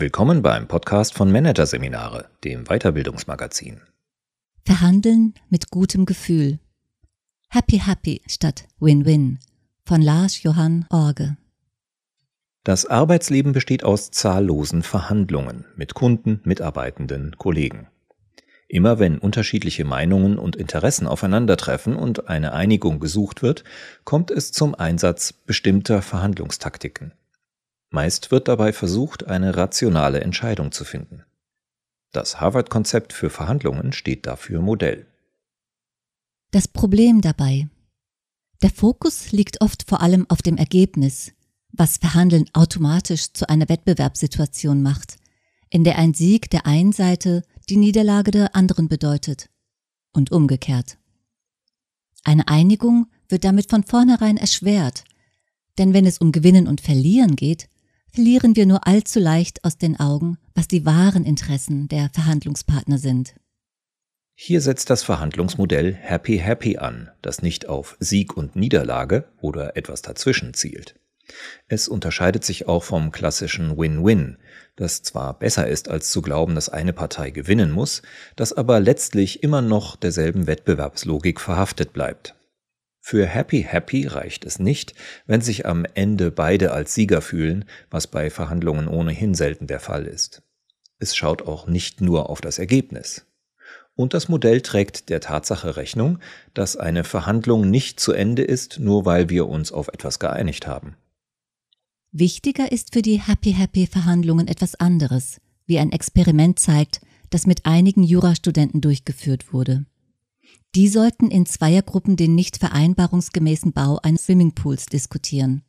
Willkommen beim Podcast von Managerseminare, dem Weiterbildungsmagazin. Verhandeln mit gutem Gefühl. Happy Happy statt Win-Win von Lars Johann Orge. Das Arbeitsleben besteht aus zahllosen Verhandlungen mit Kunden, Mitarbeitenden, Kollegen. Immer wenn unterschiedliche Meinungen und Interessen aufeinandertreffen und eine Einigung gesucht wird, kommt es zum Einsatz bestimmter Verhandlungstaktiken. Meist wird dabei versucht, eine rationale Entscheidung zu finden. Das Harvard-Konzept für Verhandlungen steht dafür Modell. Das Problem dabei. Der Fokus liegt oft vor allem auf dem Ergebnis, was Verhandeln automatisch zu einer Wettbewerbssituation macht, in der ein Sieg der einen Seite die Niederlage der anderen bedeutet und umgekehrt. Eine Einigung wird damit von vornherein erschwert, denn wenn es um Gewinnen und Verlieren geht, verlieren wir nur allzu leicht aus den Augen, was die wahren Interessen der Verhandlungspartner sind. Hier setzt das Verhandlungsmodell Happy Happy an, das nicht auf Sieg und Niederlage oder etwas dazwischen zielt. Es unterscheidet sich auch vom klassischen Win-Win, das zwar besser ist, als zu glauben, dass eine Partei gewinnen muss, das aber letztlich immer noch derselben Wettbewerbslogik verhaftet bleibt. Für Happy Happy reicht es nicht, wenn sich am Ende beide als Sieger fühlen, was bei Verhandlungen ohnehin selten der Fall ist. Es schaut auch nicht nur auf das Ergebnis. Und das Modell trägt der Tatsache Rechnung, dass eine Verhandlung nicht zu Ende ist, nur weil wir uns auf etwas geeinigt haben. Wichtiger ist für die Happy Happy Verhandlungen etwas anderes, wie ein Experiment zeigt, das mit einigen Jurastudenten durchgeführt wurde. Die sollten in Zweiergruppen den nicht vereinbarungsgemäßen Bau eines Swimmingpools diskutieren.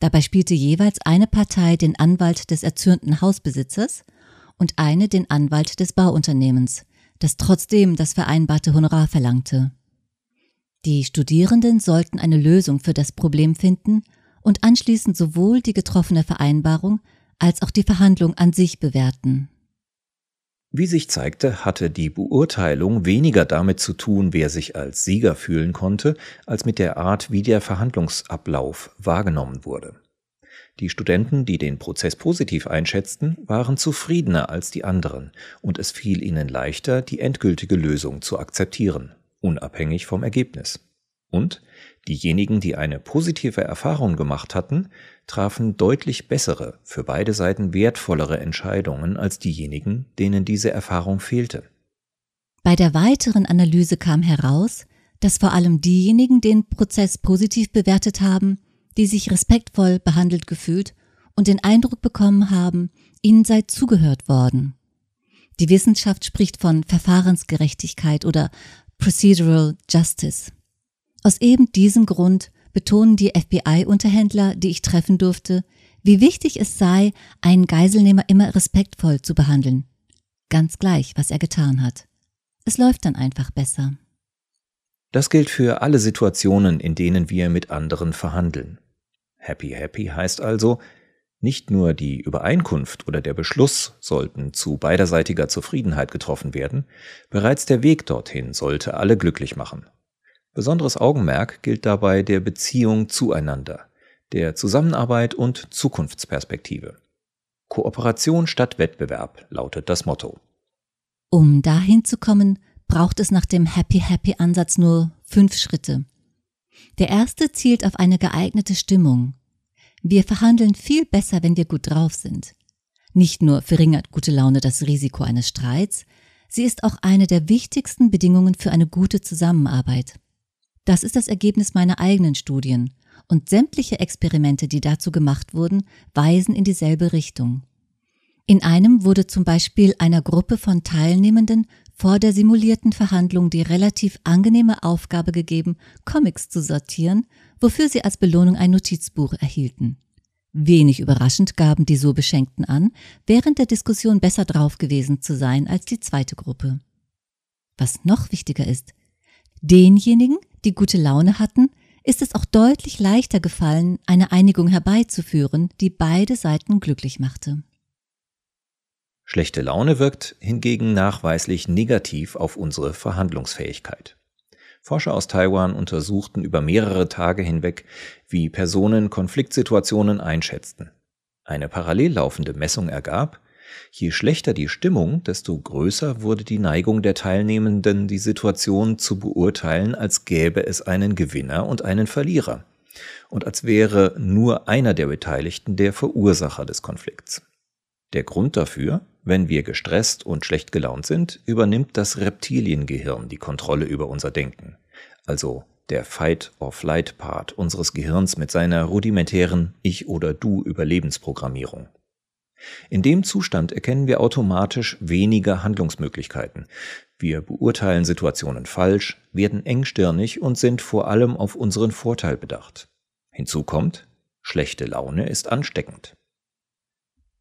Dabei spielte jeweils eine Partei den Anwalt des erzürnten Hausbesitzers und eine den Anwalt des Bauunternehmens, das trotzdem das vereinbarte Honorar verlangte. Die Studierenden sollten eine Lösung für das Problem finden und anschließend sowohl die getroffene Vereinbarung als auch die Verhandlung an sich bewerten. Wie sich zeigte, hatte die Beurteilung weniger damit zu tun, wer sich als Sieger fühlen konnte, als mit der Art, wie der Verhandlungsablauf wahrgenommen wurde. Die Studenten, die den Prozess positiv einschätzten, waren zufriedener als die anderen, und es fiel ihnen leichter, die endgültige Lösung zu akzeptieren, unabhängig vom Ergebnis. Und diejenigen, die eine positive Erfahrung gemacht hatten, trafen deutlich bessere, für beide Seiten wertvollere Entscheidungen als diejenigen, denen diese Erfahrung fehlte. Bei der weiteren Analyse kam heraus, dass vor allem diejenigen den Prozess positiv bewertet haben, die sich respektvoll behandelt gefühlt und den Eindruck bekommen haben, ihnen sei zugehört worden. Die Wissenschaft spricht von Verfahrensgerechtigkeit oder Procedural Justice. Aus eben diesem Grund betonen die FBI-Unterhändler, die ich treffen durfte, wie wichtig es sei, einen Geiselnehmer immer respektvoll zu behandeln. Ganz gleich, was er getan hat. Es läuft dann einfach besser. Das gilt für alle Situationen, in denen wir mit anderen verhandeln. Happy Happy heißt also, nicht nur die Übereinkunft oder der Beschluss sollten zu beiderseitiger Zufriedenheit getroffen werden, bereits der Weg dorthin sollte alle glücklich machen. Besonderes Augenmerk gilt dabei der Beziehung zueinander, der Zusammenarbeit und Zukunftsperspektive. Kooperation statt Wettbewerb lautet das Motto. Um dahin zu kommen, braucht es nach dem Happy Happy Ansatz nur fünf Schritte. Der erste zielt auf eine geeignete Stimmung. Wir verhandeln viel besser, wenn wir gut drauf sind. Nicht nur verringert gute Laune das Risiko eines Streits, sie ist auch eine der wichtigsten Bedingungen für eine gute Zusammenarbeit. Das ist das Ergebnis meiner eigenen Studien, und sämtliche Experimente, die dazu gemacht wurden, weisen in dieselbe Richtung. In einem wurde zum Beispiel einer Gruppe von Teilnehmenden vor der simulierten Verhandlung die relativ angenehme Aufgabe gegeben, Comics zu sortieren, wofür sie als Belohnung ein Notizbuch erhielten. Wenig überraschend gaben die so Beschenkten an, während der Diskussion besser drauf gewesen zu sein als die zweite Gruppe. Was noch wichtiger ist, denjenigen, die gute Laune hatten, ist es auch deutlich leichter gefallen, eine Einigung herbeizuführen, die beide Seiten glücklich machte. Schlechte Laune wirkt hingegen nachweislich negativ auf unsere Verhandlungsfähigkeit. Forscher aus Taiwan untersuchten über mehrere Tage hinweg, wie Personen Konfliktsituationen einschätzten. Eine parallel laufende Messung ergab, je schlechter die Stimmung, desto größer wurde die Neigung der Teilnehmenden, die Situation zu beurteilen, als gäbe es einen Gewinner und einen Verlierer und als wäre nur einer der Beteiligten der Verursacher des Konflikts. Der Grund dafür, wenn wir gestresst und schlecht gelaunt sind, übernimmt das Reptiliengehirn die Kontrolle über unser Denken, also der Fight-or-Flight-Part unseres Gehirns mit seiner rudimentären Ich- oder Du-Überlebensprogrammierung. In dem Zustand erkennen wir automatisch weniger Handlungsmöglichkeiten. Wir beurteilen Situationen falsch, werden engstirnig und sind vor allem auf unseren Vorteil bedacht. Hinzu kommt, schlechte Laune ist ansteckend.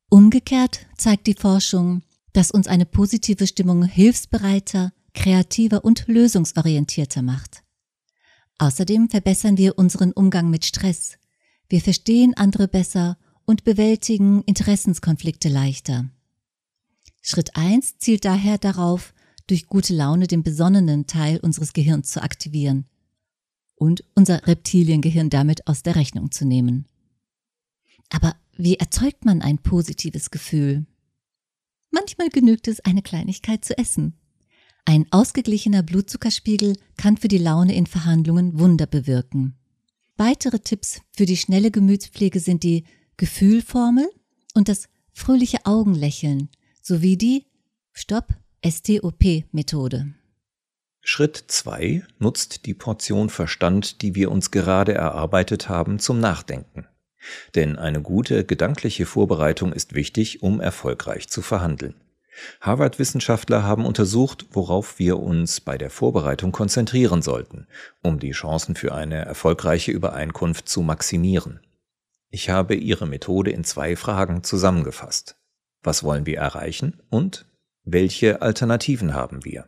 Umgekehrt zeigt die Forschung, dass uns eine positive Stimmung hilfsbereiter, kreativer und lösungsorientierter macht. Außerdem verbessern wir unseren Umgang mit Stress. Wir verstehen andere besser und bewältigen Interessenskonflikte leichter. Schritt 1 zielt daher darauf, durch gute Laune den besonnenen Teil unseres Gehirns zu aktivieren und unser Reptiliengehirn damit aus der Rechnung zu nehmen. Aber wie erzeugt man ein positives Gefühl? Manchmal genügt es, eine Kleinigkeit zu essen. Ein ausgeglichener Blutzuckerspiegel kann für die Laune in Verhandlungen Wunder bewirken. Weitere Tipps für die schnelle Gemütspflege sind die Gefühlformel und das fröhliche Augenlächeln sowie die Stopp STOP-Methode. Schritt 2 nutzt die Portion Verstand, die wir uns gerade erarbeitet haben, zum Nachdenken. Denn eine gute gedankliche Vorbereitung ist wichtig, um erfolgreich zu verhandeln. Harvard-Wissenschaftler haben untersucht, worauf wir uns bei der Vorbereitung konzentrieren sollten, um die Chancen für eine erfolgreiche Übereinkunft zu maximieren. Ich habe Ihre Methode in zwei Fragen zusammengefasst. Was wollen wir erreichen und welche Alternativen haben wir?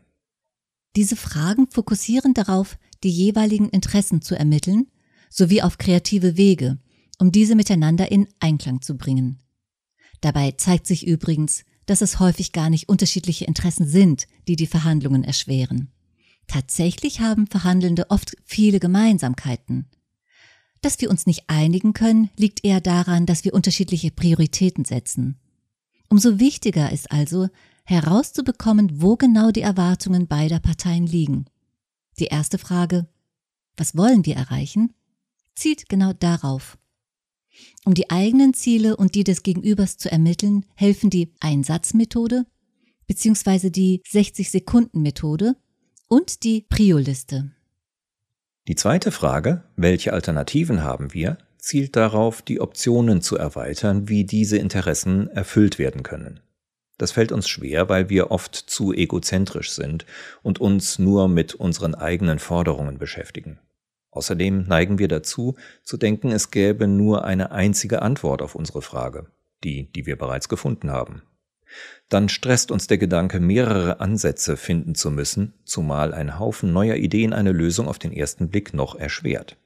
Diese Fragen fokussieren darauf, die jeweiligen Interessen zu ermitteln, sowie auf kreative Wege, um diese miteinander in Einklang zu bringen. Dabei zeigt sich übrigens, dass es häufig gar nicht unterschiedliche Interessen sind, die die Verhandlungen erschweren. Tatsächlich haben Verhandelnde oft viele Gemeinsamkeiten. Dass wir uns nicht einigen können, liegt eher daran, dass wir unterschiedliche Prioritäten setzen. Umso wichtiger ist also, herauszubekommen, wo genau die Erwartungen beider Parteien liegen. Die erste Frage, was wollen wir erreichen, zielt genau darauf. Um die eigenen Ziele und die des Gegenübers zu ermitteln, helfen die Einsatzmethode bzw. die 60-Sekunden-Methode und die Prio-Liste. Die zweite Frage, welche Alternativen haben wir, zielt darauf, die Optionen zu erweitern, wie diese Interessen erfüllt werden können. Das fällt uns schwer, weil wir oft zu egozentrisch sind und uns nur mit unseren eigenen Forderungen beschäftigen. Außerdem neigen wir dazu, zu denken, es gäbe nur eine einzige Antwort auf unsere Frage, die, die wir bereits gefunden haben dann stresst uns der Gedanke, mehrere Ansätze finden zu müssen, zumal ein Haufen neuer Ideen eine Lösung auf den ersten Blick noch erschwert.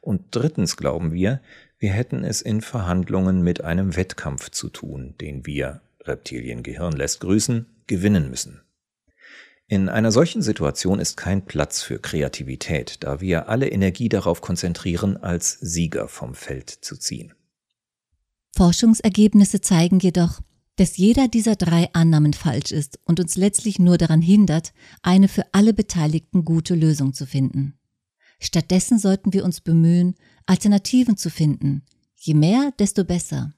Und drittens glauben wir, wir hätten es in Verhandlungen mit einem Wettkampf zu tun, den wir, Reptiliengehirn lässt grüßen, gewinnen müssen. In einer solchen Situation ist kein Platz für Kreativität, da wir alle Energie darauf konzentrieren, als Sieger vom Feld zu ziehen. Forschungsergebnisse zeigen jedoch, dass jeder dieser drei Annahmen falsch ist und uns letztlich nur daran hindert, eine für alle Beteiligten gute Lösung zu finden. Stattdessen sollten wir uns bemühen, Alternativen zu finden. Je mehr, desto besser.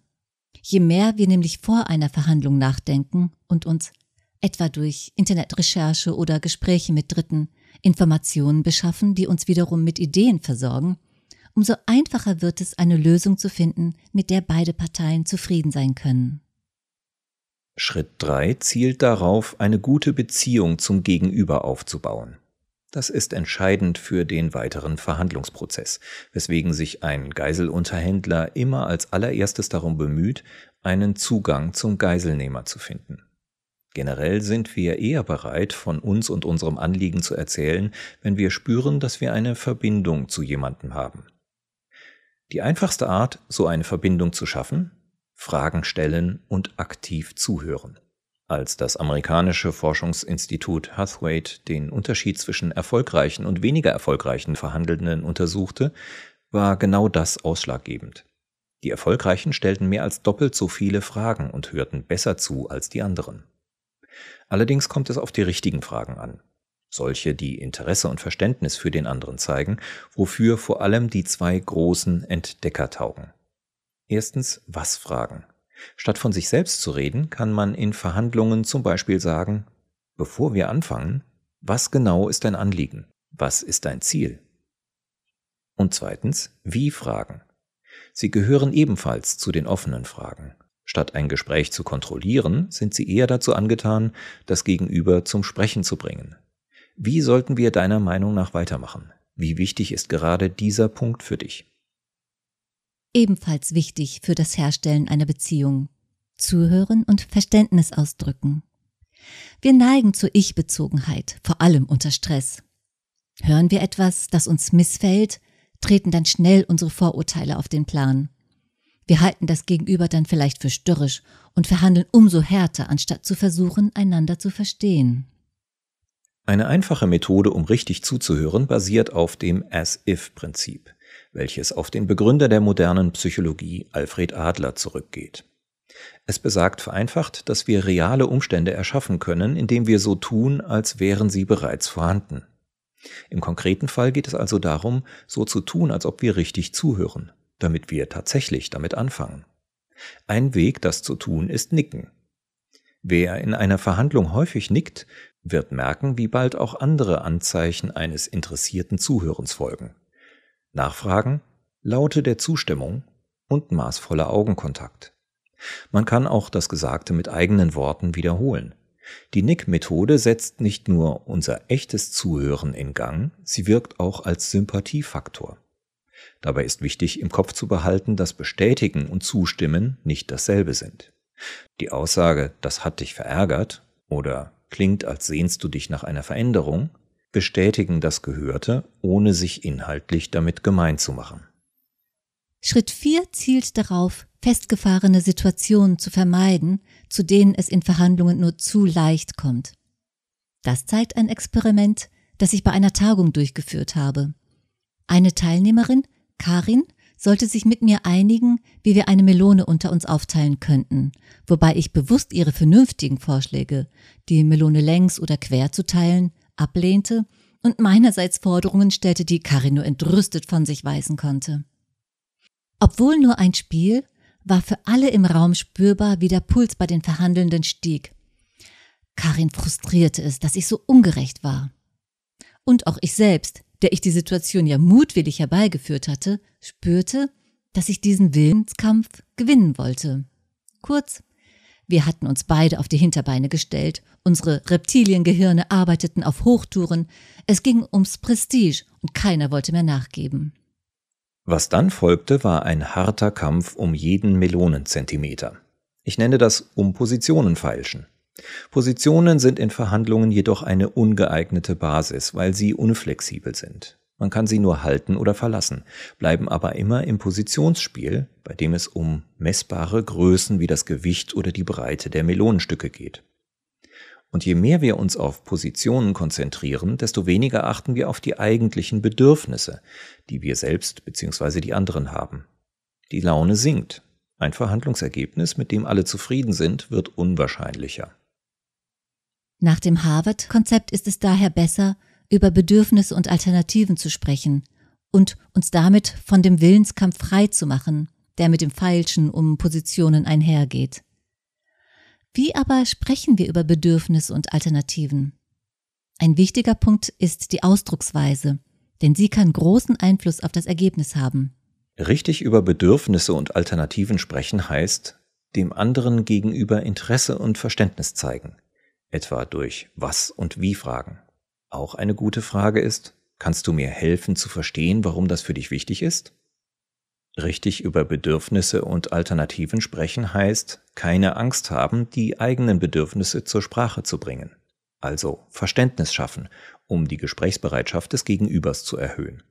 Je mehr wir nämlich vor einer Verhandlung nachdenken und uns, etwa durch Internetrecherche oder Gespräche mit Dritten, Informationen beschaffen, die uns wiederum mit Ideen versorgen, umso einfacher wird es, eine Lösung zu finden, mit der beide Parteien zufrieden sein können. Schritt 3 zielt darauf, eine gute Beziehung zum Gegenüber aufzubauen. Das ist entscheidend für den weiteren Verhandlungsprozess, weswegen sich ein Geiselunterhändler immer als allererstes darum bemüht, einen Zugang zum Geiselnehmer zu finden. Generell sind wir eher bereit, von uns und unserem Anliegen zu erzählen, wenn wir spüren, dass wir eine Verbindung zu jemandem haben. Die einfachste Art, so eine Verbindung zu schaffen, Fragen stellen und aktiv zuhören. Als das amerikanische Forschungsinstitut Hathwaite den Unterschied zwischen erfolgreichen und weniger erfolgreichen Verhandelnden untersuchte, war genau das ausschlaggebend. Die Erfolgreichen stellten mehr als doppelt so viele Fragen und hörten besser zu als die anderen. Allerdings kommt es auf die richtigen Fragen an. Solche, die Interesse und Verständnis für den anderen zeigen, wofür vor allem die zwei großen Entdecker taugen. Erstens was fragen. Statt von sich selbst zu reden, kann man in Verhandlungen zum Beispiel sagen, bevor wir anfangen, was genau ist dein Anliegen? Was ist dein Ziel? Und zweitens, wie fragen. Sie gehören ebenfalls zu den offenen Fragen. Statt ein Gespräch zu kontrollieren, sind sie eher dazu angetan, das Gegenüber zum Sprechen zu bringen. Wie sollten wir deiner Meinung nach weitermachen? Wie wichtig ist gerade dieser Punkt für dich? Ebenfalls wichtig für das Herstellen einer Beziehung. Zuhören und Verständnis ausdrücken. Wir neigen zur Ich-Bezogenheit, vor allem unter Stress. Hören wir etwas, das uns missfällt, treten dann schnell unsere Vorurteile auf den Plan. Wir halten das Gegenüber dann vielleicht für störrisch und verhandeln umso härter, anstatt zu versuchen, einander zu verstehen. Eine einfache Methode, um richtig zuzuhören, basiert auf dem As-If-Prinzip, welches auf den Begründer der modernen Psychologie Alfred Adler zurückgeht. Es besagt vereinfacht, dass wir reale Umstände erschaffen können, indem wir so tun, als wären sie bereits vorhanden. Im konkreten Fall geht es also darum, so zu tun, als ob wir richtig zuhören, damit wir tatsächlich damit anfangen. Ein Weg, das zu tun, ist Nicken. Wer in einer Verhandlung häufig nickt, wird merken, wie bald auch andere Anzeichen eines interessierten Zuhörens folgen. Nachfragen, Laute der Zustimmung und maßvoller Augenkontakt. Man kann auch das Gesagte mit eigenen Worten wiederholen. Die Nick-Methode setzt nicht nur unser echtes Zuhören in Gang, sie wirkt auch als Sympathiefaktor. Dabei ist wichtig, im Kopf zu behalten, dass Bestätigen und Zustimmen nicht dasselbe sind. Die Aussage, das hat dich verärgert oder klingt, als sehnst du dich nach einer Veränderung, bestätigen das Gehörte, ohne sich inhaltlich damit gemein zu machen. Schritt 4 zielt darauf, festgefahrene Situationen zu vermeiden, zu denen es in Verhandlungen nur zu leicht kommt. Das zeigt ein Experiment, das ich bei einer Tagung durchgeführt habe. Eine Teilnehmerin, Karin, sollte sich mit mir einigen, wie wir eine Melone unter uns aufteilen könnten, wobei ich bewusst ihre vernünftigen Vorschläge, die Melone längs oder quer zu teilen, ablehnte und meinerseits Forderungen stellte, die Karin nur entrüstet von sich weisen konnte. Obwohl nur ein Spiel, war für alle im Raum spürbar, wie der Puls bei den Verhandelnden stieg. Karin frustrierte es, dass ich so ungerecht war. Und auch ich selbst, der ich die Situation ja mutwillig herbeigeführt hatte, spürte, dass ich diesen Willenskampf gewinnen wollte. Kurz, wir hatten uns beide auf die Hinterbeine gestellt, unsere Reptiliengehirne arbeiteten auf Hochtouren, es ging ums Prestige und keiner wollte mehr nachgeben. Was dann folgte, war ein harter Kampf um jeden Melonenzentimeter. Ich nenne das um Positionen feilschen. Positionen sind in Verhandlungen jedoch eine ungeeignete Basis, weil sie unflexibel sind. Man kann sie nur halten oder verlassen, bleiben aber immer im Positionsspiel, bei dem es um messbare Größen wie das Gewicht oder die Breite der Melonenstücke geht. Und je mehr wir uns auf Positionen konzentrieren, desto weniger achten wir auf die eigentlichen Bedürfnisse, die wir selbst bzw. die anderen haben. Die Laune sinkt. Ein Verhandlungsergebnis, mit dem alle zufrieden sind, wird unwahrscheinlicher. Nach dem Harvard-Konzept ist es daher besser, über Bedürfnisse und Alternativen zu sprechen und uns damit von dem Willenskampf frei zu machen, der mit dem Feilschen um Positionen einhergeht. Wie aber sprechen wir über Bedürfnisse und Alternativen? Ein wichtiger Punkt ist die Ausdrucksweise, denn sie kann großen Einfluss auf das Ergebnis haben. Richtig über Bedürfnisse und Alternativen sprechen heißt, dem anderen gegenüber Interesse und Verständnis zeigen, etwa durch was und wie Fragen. Auch eine gute Frage ist, kannst du mir helfen zu verstehen, warum das für dich wichtig ist? Richtig über Bedürfnisse und Alternativen sprechen heißt, keine Angst haben, die eigenen Bedürfnisse zur Sprache zu bringen. Also Verständnis schaffen, um die Gesprächsbereitschaft des Gegenübers zu erhöhen.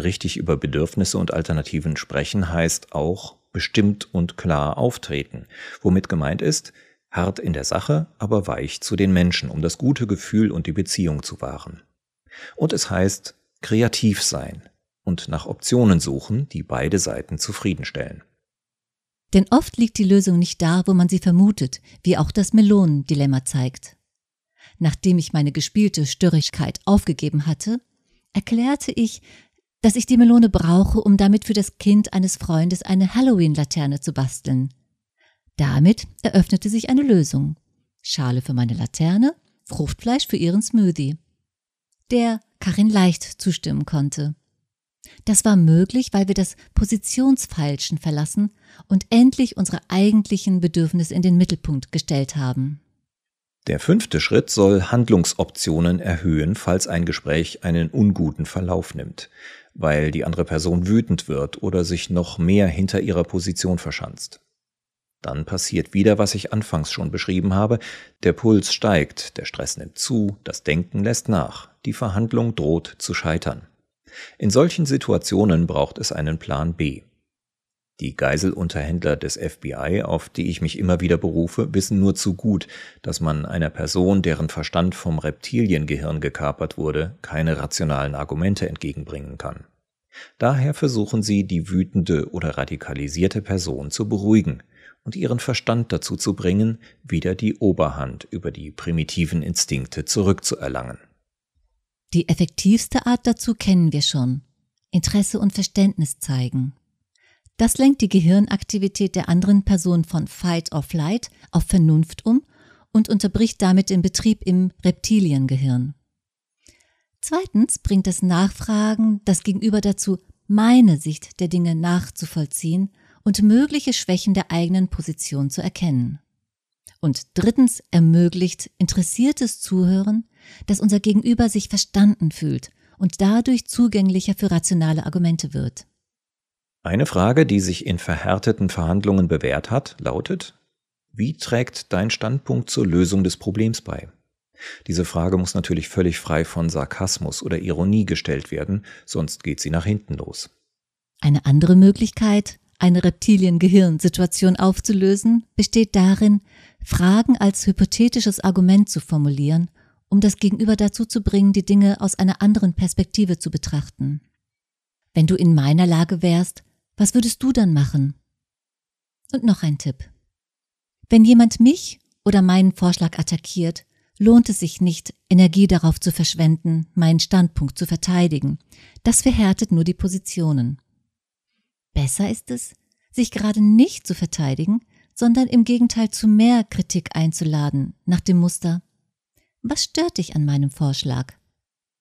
Richtig über Bedürfnisse und Alternativen sprechen heißt auch bestimmt und klar auftreten, womit gemeint ist, hart in der Sache, aber weich zu den Menschen, um das gute Gefühl und die Beziehung zu wahren. Und es heißt kreativ sein, und nach Optionen suchen, die beide Seiten zufriedenstellen. Denn oft liegt die Lösung nicht da, wo man sie vermutet, wie auch das Melonendilemma zeigt. Nachdem ich meine gespielte Störrigkeit aufgegeben hatte, erklärte ich, dass ich die Melone brauche, um damit für das Kind eines Freundes eine Halloween-Laterne zu basteln. Damit eröffnete sich eine Lösung. Schale für meine Laterne, Fruchtfleisch für ihren Smoothie. Der Karin leicht zustimmen konnte. Das war möglich, weil wir das Positionsfeilschen verlassen und endlich unsere eigentlichen Bedürfnisse in den Mittelpunkt gestellt haben. Der fünfte Schritt soll Handlungsoptionen erhöhen, falls ein Gespräch einen unguten Verlauf nimmt, weil die andere Person wütend wird oder sich noch mehr hinter ihrer Position verschanzt. Dann passiert wieder, was ich anfangs schon beschrieben habe. Der Puls steigt, der Stress nimmt zu, das Denken lässt nach, die Verhandlung droht zu scheitern. In solchen Situationen braucht es einen Plan B. Die Geiselunterhändler des FBI, auf die ich mich immer wieder berufe, wissen nur zu gut, dass man einer Person, deren Verstand vom Reptiliengehirn gekapert wurde, keine rationalen Argumente entgegenbringen kann. Daher versuchen sie, die wütende oder radikalisierte Person zu beruhigen und ihren Verstand dazu zu bringen, wieder die Oberhand über die primitiven Instinkte zurückzuerlangen. Die effektivste Art dazu kennen wir schon. Interesse und Verständnis zeigen. Das lenkt die Gehirnaktivität der anderen Person von Fight or Flight auf Vernunft um und unterbricht damit den Betrieb im Reptiliengehirn. Zweitens bringt das Nachfragen das Gegenüber dazu, meine Sicht der Dinge nachzuvollziehen und mögliche Schwächen der eigenen Position zu erkennen. Und drittens ermöglicht interessiertes Zuhören, dass unser Gegenüber sich verstanden fühlt und dadurch zugänglicher für rationale Argumente wird. Eine Frage, die sich in verhärteten Verhandlungen bewährt hat, lautet, wie trägt dein Standpunkt zur Lösung des Problems bei? Diese Frage muss natürlich völlig frei von Sarkasmus oder Ironie gestellt werden, sonst geht sie nach hinten los. Eine andere Möglichkeit, eine Reptiliengehirnsituation aufzulösen, besteht darin, Fragen als hypothetisches Argument zu formulieren, um das Gegenüber dazu zu bringen, die Dinge aus einer anderen Perspektive zu betrachten. Wenn du in meiner Lage wärst, was würdest du dann machen? Und noch ein Tipp. Wenn jemand mich oder meinen Vorschlag attackiert, lohnt es sich nicht, Energie darauf zu verschwenden, meinen Standpunkt zu verteidigen. Das verhärtet nur die Positionen. Besser ist es, sich gerade nicht zu verteidigen, sondern im Gegenteil zu mehr Kritik einzuladen, nach dem Muster Was stört dich an meinem Vorschlag?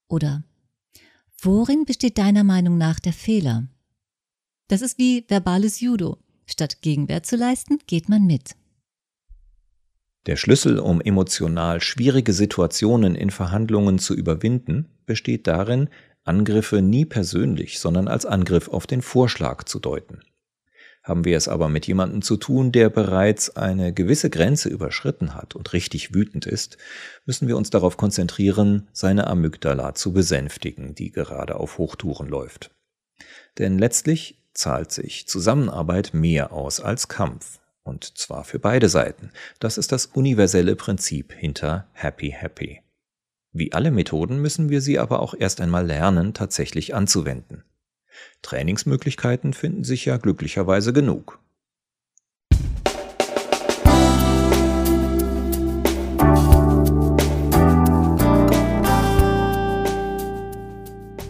Oder Worin besteht deiner Meinung nach der Fehler? Das ist wie verbales Judo. Statt Gegenwehr zu leisten, geht man mit. Der Schlüssel, um emotional schwierige Situationen in Verhandlungen zu überwinden, besteht darin, Angriffe nie persönlich, sondern als Angriff auf den Vorschlag zu deuten. Haben wir es aber mit jemandem zu tun, der bereits eine gewisse Grenze überschritten hat und richtig wütend ist, müssen wir uns darauf konzentrieren, seine Amygdala zu besänftigen, die gerade auf Hochtouren läuft. Denn letztlich zahlt sich Zusammenarbeit mehr aus als Kampf. Und zwar für beide Seiten. Das ist das universelle Prinzip hinter Happy Happy. Wie alle Methoden müssen wir sie aber auch erst einmal lernen, tatsächlich anzuwenden. Trainingsmöglichkeiten finden sich ja glücklicherweise genug.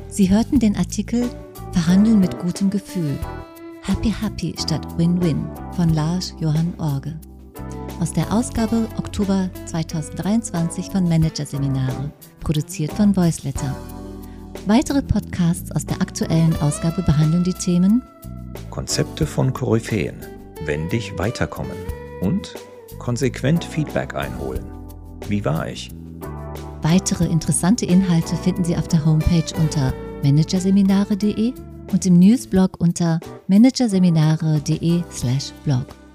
Sie hörten den Artikel Verhandeln mit gutem Gefühl. Happy Happy statt Win-Win von Lars Johann Orge. Aus der Ausgabe Oktober 2023 von Managerseminare, produziert von Voiceletter. Weitere Podcasts aus der aktuellen Ausgabe behandeln die Themen Konzepte von Koryphäen, wendig weiterkommen und konsequent Feedback einholen. Wie war ich? Weitere interessante Inhalte finden Sie auf der Homepage unter managerseminare.de und im Newsblog unter managerseminare.de/blog.